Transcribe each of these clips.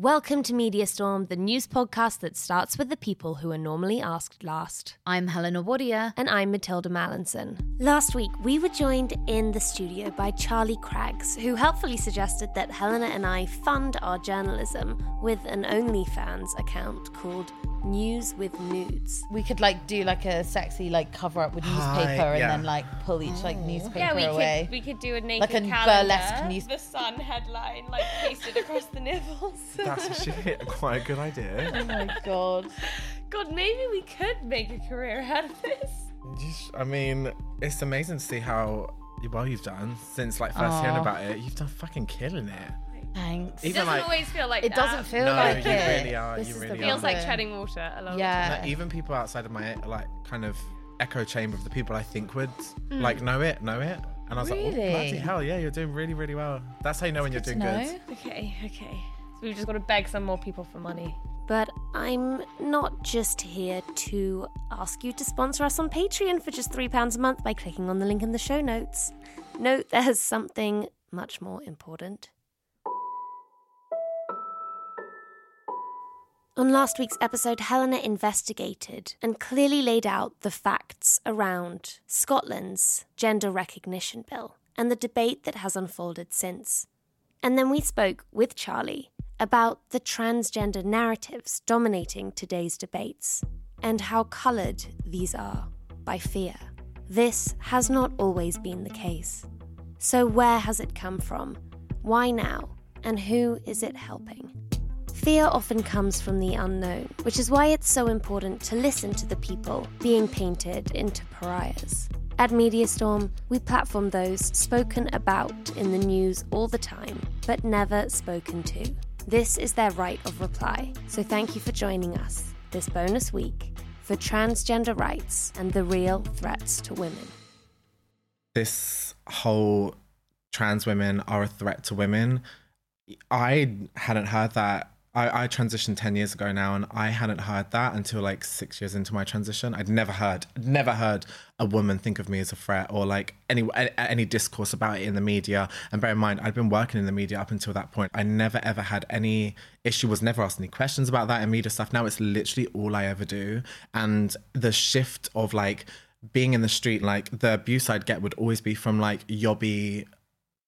Welcome to Media Storm, the news podcast that starts with the people who are normally asked last. I'm Helena Wadia. And I'm Mathilda Mallinson. Last week, we were joined in the studio by Charlie Craggs, who helpfully suggested that Helena and I fund our journalism with an OnlyFans account called News with Nudes. We could like do like a sexy like cover up with Hi, newspaper and then like pull each like oh. newspaper Yeah, we away. could we could do a naked Like a calendar, burlesque news- the Sun headline like pasted across the nipples. That's actually quite a good idea. oh my god. God, maybe we could make a career out of this. You I mean, it's amazing to see how well you've done since like first hearing about it. You've done fucking killing it. Thanks. Even it doesn't like, always feel like it doesn't feel No, like you it. really are, This you is really the are. feels like treading water a lot of Yeah. like, even people outside of my like kind of echo chamber of the people I think would mm. like know it, know it. And I was like, oh, bloody Really? hell, yeah, you're doing really, really well. That's how you know when you're doing good. No? Okay, okay. So we've just got to beg some more people for money. But I'm not just here to ask you to sponsor us on Patreon for just £3 a month by clicking on the link in the show notes. No, there's something much more important. On last week's episode, Helena investigated and clearly laid out the facts around Scotland's gender recognition bill and the debate that has unfolded since. And then we spoke with Charlie about the transgender narratives dominating today's debates and how coloured these are by fear. This has not always been the case. So, where has it come from? Why now? And who is it helping? Fear often comes from the unknown, which is why it's so important to listen to the people being painted into pariahs. At Mediastorm, we platform those spoken about in the news all the time, but never spoken to. This is their right of reply, so thank you for joining us this bonus week for transgender rights and the real threats to women. this whole trans women are a threat to women. I hadn't heard that. I, I transitioned 10 years ago now, and I hadn't heard that until like six years into my transition. I'd never heard, never heard a woman think of me as a threat or like any any discourse about it in the media. And bear in mind, I'd been working in the media up until that point. I never ever had any issue, was never asked any questions about that in media stuff. Now it's literally all I ever do. And the shift of like, being in the street, like the abuse I'd get would always be from like yobby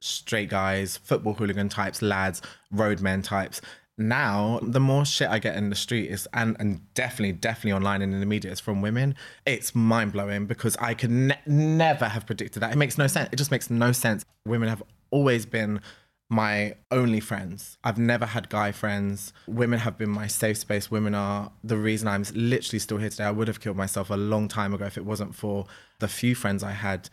straight guys, football hooligan types, lads, roadmen types. Now, the more shit I get in the street is, and, and definitely, definitely online and in the media, is from women. It's mind blowing because I could ne- never have predicted that. It makes no sense. It just makes no sense. Women have always been my only friends. I've never had guy friends. Women have been my safe space. Women are the reason I'm literally still here today. I would have killed myself a long time ago if it wasn't for the few friends I had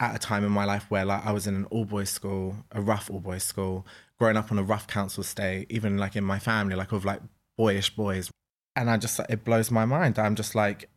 at a time in my life where like I was in an all boys school, a rough all boys school, growing up on a rough council estate, even like in my family, like of like boyish boys. And I just it blows my mind. I'm just like,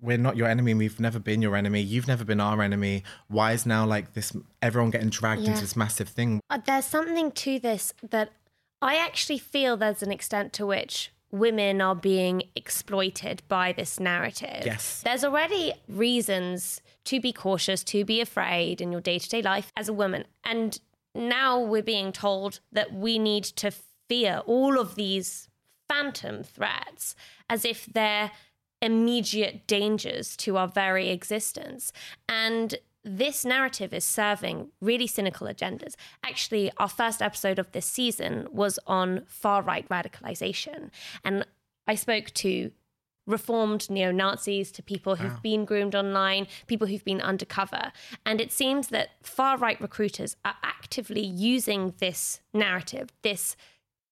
we're not your enemy. We've never been your enemy. You've never been our enemy. Why is now like this everyone getting dragged Yeah. into this massive thing? Uh, there's something to this that I actually feel there's an extent to which women are being exploited by this narrative. Yes. There's already reasons to be cautious, to be afraid in your day to day life as a woman. And now we're being told that we need to fear all of these phantom threats as if they're immediate dangers to our very existence. And this narrative is serving really cynical agendas. Actually, our first episode of this season was on far right radicalization. And I spoke to reformed neo Nazis, to people who've been groomed online, people who've been undercover. And it seems that far right recruiters are actively using this narrative, this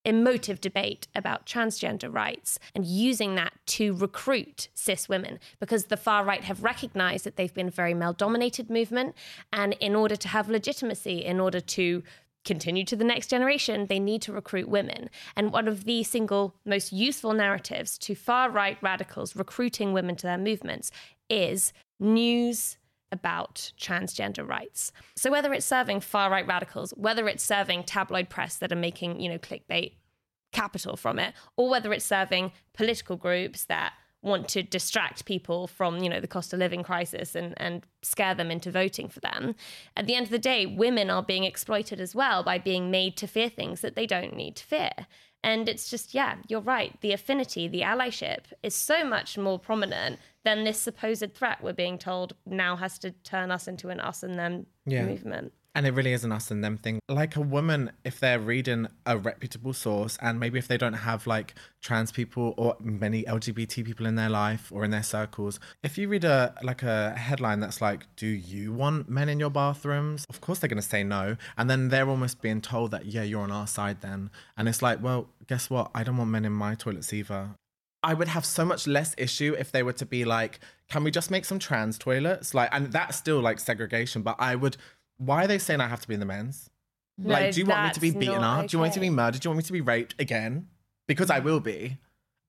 emotive debate about transgender rights and using that to recruit cis women because the far right have recognized that they've been a very male dominated movement. And in order to have legitimacy, in order to continue to the next generation, they need to recruit women. And one of the single most useful narratives to far right radicals recruiting women to their movements is news about transgender rights. So whether it's serving far right radicals, whether it's serving tabloid press that are making, you know, clickbait capital from it, or whether it's serving political groups that want to distract people from you know the cost of living crisis and and scare them into voting for them at the end of the day women are being exploited as well by being made to fear things that they don't need to fear and it's just yeah you're right the affinity the allyship is so much more prominent than this supposed threat we're being told now has to turn us into an us and them Yeah. movement And it really is an us and them thing. Like a woman, if they're reading a reputable source, and maybe if they don't have like trans people or many LGBT people in their life or in their circles, if you read a like a headline that's like, "Do you want men in your bathrooms?" Of course they're gonna say no, and then they're almost being told that, "Yeah, you're on our side then," and it's like, well, guess what? I don't want men in my toilets either. I would have so much less issue if they were to be like, can we just make some trans toilets? Like, and that's still like segregation, but I would. Why are they saying I have to be in the men's? No, like, do you want me to be beaten up? Do you want me to be murdered? Do you want me to be raped again? Because I mm. will be,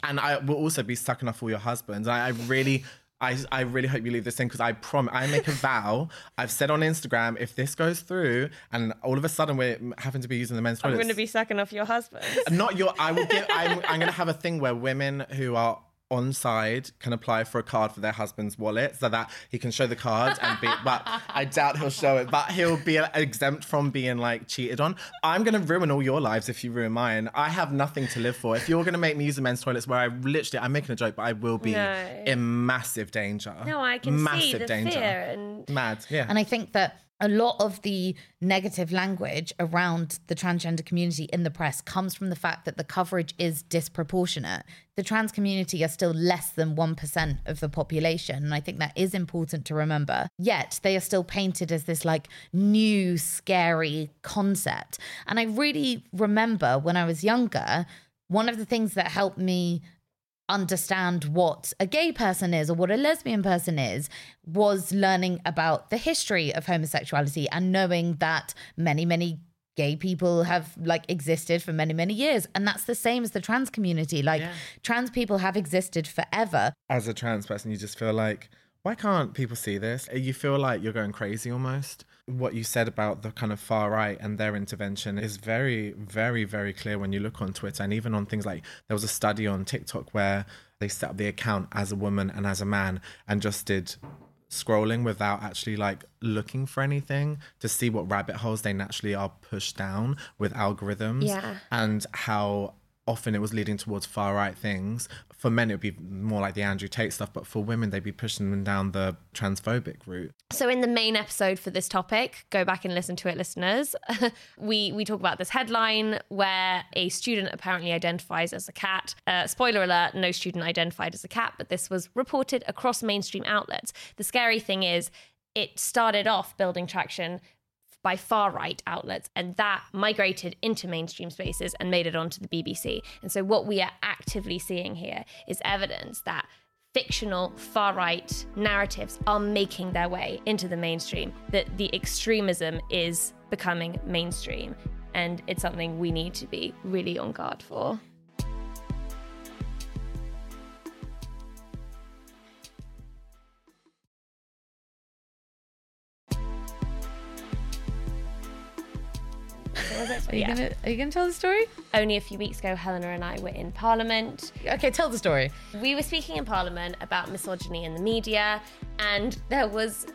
and I will also be sucking off all your husbands. I, I really. I, I really hope you leave this in because I promise I make a vow. I've said on Instagram if this goes through and all of a sudden we're having to be using the men's i'm going to be sucking off your husband Not your. I will give. I'm. I'm going to have a thing where women who are on side can apply for a card for their husband's wallet so that he can show the card and be. But I doubt he'll show it. But he'll be exempt from being like cheated on. I'm going to ruin all your lives if you ruin mine. I have nothing to live for. If you're going to make me use the men's toilets where I literally, I'm making a joke, but I will be No. in massive danger. no i can massive see the danger. fear and Mad. Yeah. And I think that a lot of the negative language around the transgender community in the press comes from the fact that the coverage is disproportionate. The trans community are still less than 1% of the population. And I think that is important to remember. Yet they are still painted as this like new, scary concept. And I really remember when I was younger, one of the things that helped me understand what a gay person is or what a lesbian person is was learning about the history of homosexuality and knowing that many many gay people have like existed for many many years and that's the same as the trans community like trans people have existed forever as a trans person, you just feel like, why can't people see this? You feel like you're going crazy almost. What you said about the kind of far right and their intervention is very, very, very clear when you look on Twitter and even on things like there was a study on TikTok where they set up the account as a woman and as a man and just did scrolling without actually like looking for anything to see what rabbit holes they naturally are pushed down with algorithms Yeah. and how often it was leading towards far right things. For men, it would be more like the Andrew Tate stuff, but for women, they'd be pushing them down the transphobic route. So in the main episode for this topic, go back and listen to it, listeners. we we talk about this headline where a student apparently identifies as a cat. Uh, spoiler alert: no student identified as a cat, but this was reported across mainstream outlets. The scary thing is, it started off building traction by far right outlets, and that migrated into mainstream spaces and made it onto the BBC. And so, what we are actively seeing here is evidence that fictional far right narratives are making their way into the mainstream, that the extremism is becoming mainstream. And it's something we need to be really on guard for. Are you Yeah. gonna are you gonna tell the story? Only a few weeks ago, Helena and I were in Parliament. Okay tell the story. We were speaking in Parliament about misogyny in the media, and there was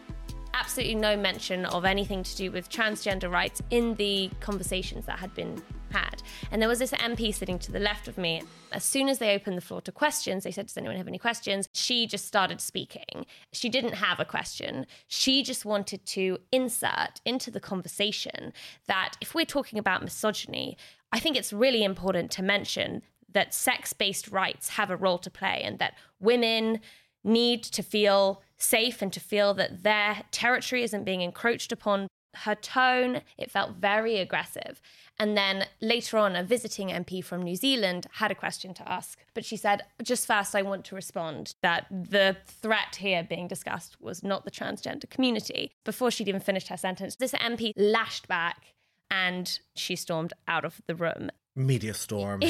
absolutely no mention of anything to do with transgender rights in the conversations that had been had. And there was this MP sitting to the left of me. As soon as they opened the floor to questions, they said, Does anyone have any questions? She just started speaking. She didn't have a question. She just wanted to insert into the conversation that if we're talking about misogyny, I think it's really important to mention that sex based rights have a role to play and that women need to feel safe and to feel that their territory isn't being encroached upon. Her tone, it felt very aggressive. And then later on, a visiting MP from New Zealand had a question to ask. But she said, just first, I want to respond that the threat here being discussed was not the transgender community. Before she'd even finished her sentence, this MP lashed back and she stormed out of the room. Media storm.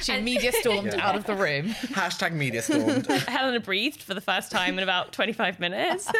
She media stormed out of the room. Hashtag media stormed. Helena breathed for the first time in about 25 minutes.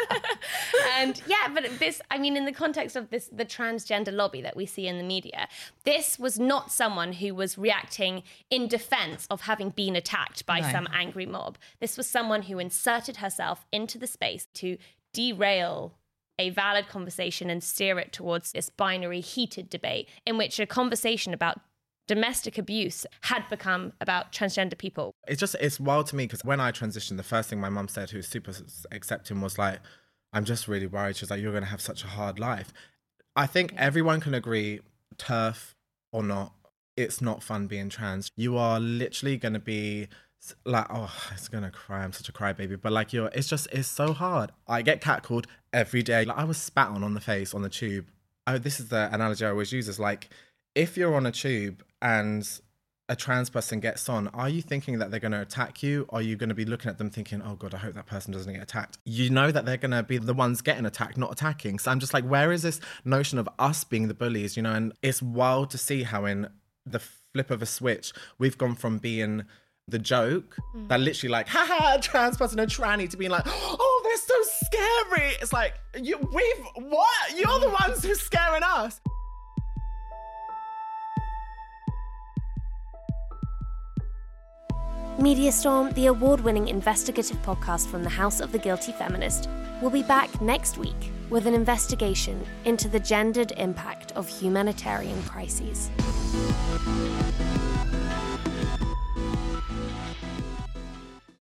and yeah, but this, I mean, in the context of this, the transgender lobby that we see in the media, this was not someone who was reacting in defense of having been attacked by No. some angry mob. This was someone who inserted herself into the space to derail a valid conversation and steer it towards this binary heated debate in which a conversation about domestic abuse had become about transgender people. it's just it's wild to me because when I transitioned, the first thing my mum said, who's super accepting, was like, "I'm just really worried." She's like, "You're going to have such a hard life." I think everyone can agree, turf or not, it's not fun being trans. You are literally going to be like, oh, it's gonna cry. I'm such a crybaby, but like you're, it's just it's so hard. I get catcalled every day. Like I was spat on on the face on the tube. Oh, this is the analogy I always use. Is like if you're on a tube and a trans person gets on, are you thinking that they're going to attack you? Are you going to be looking at them thinking, oh God, I hope that person doesn't get attacked? You know that they're going to be the ones getting attacked, not attacking. So I'm just like, where is this notion of us being the bullies, you know? And it's wild to see how in the flip of a switch, we've gone from being the joke mm. that literally like, haha, a trans person, a tranny, to being like, oh, they're so scary. It's like, you, we've, what? You're the ones who's scaring us. Media Storm, the award winning investigative podcast from the House of the Guilty Feminist, will be back next week with an investigation into the gendered impact of humanitarian crises.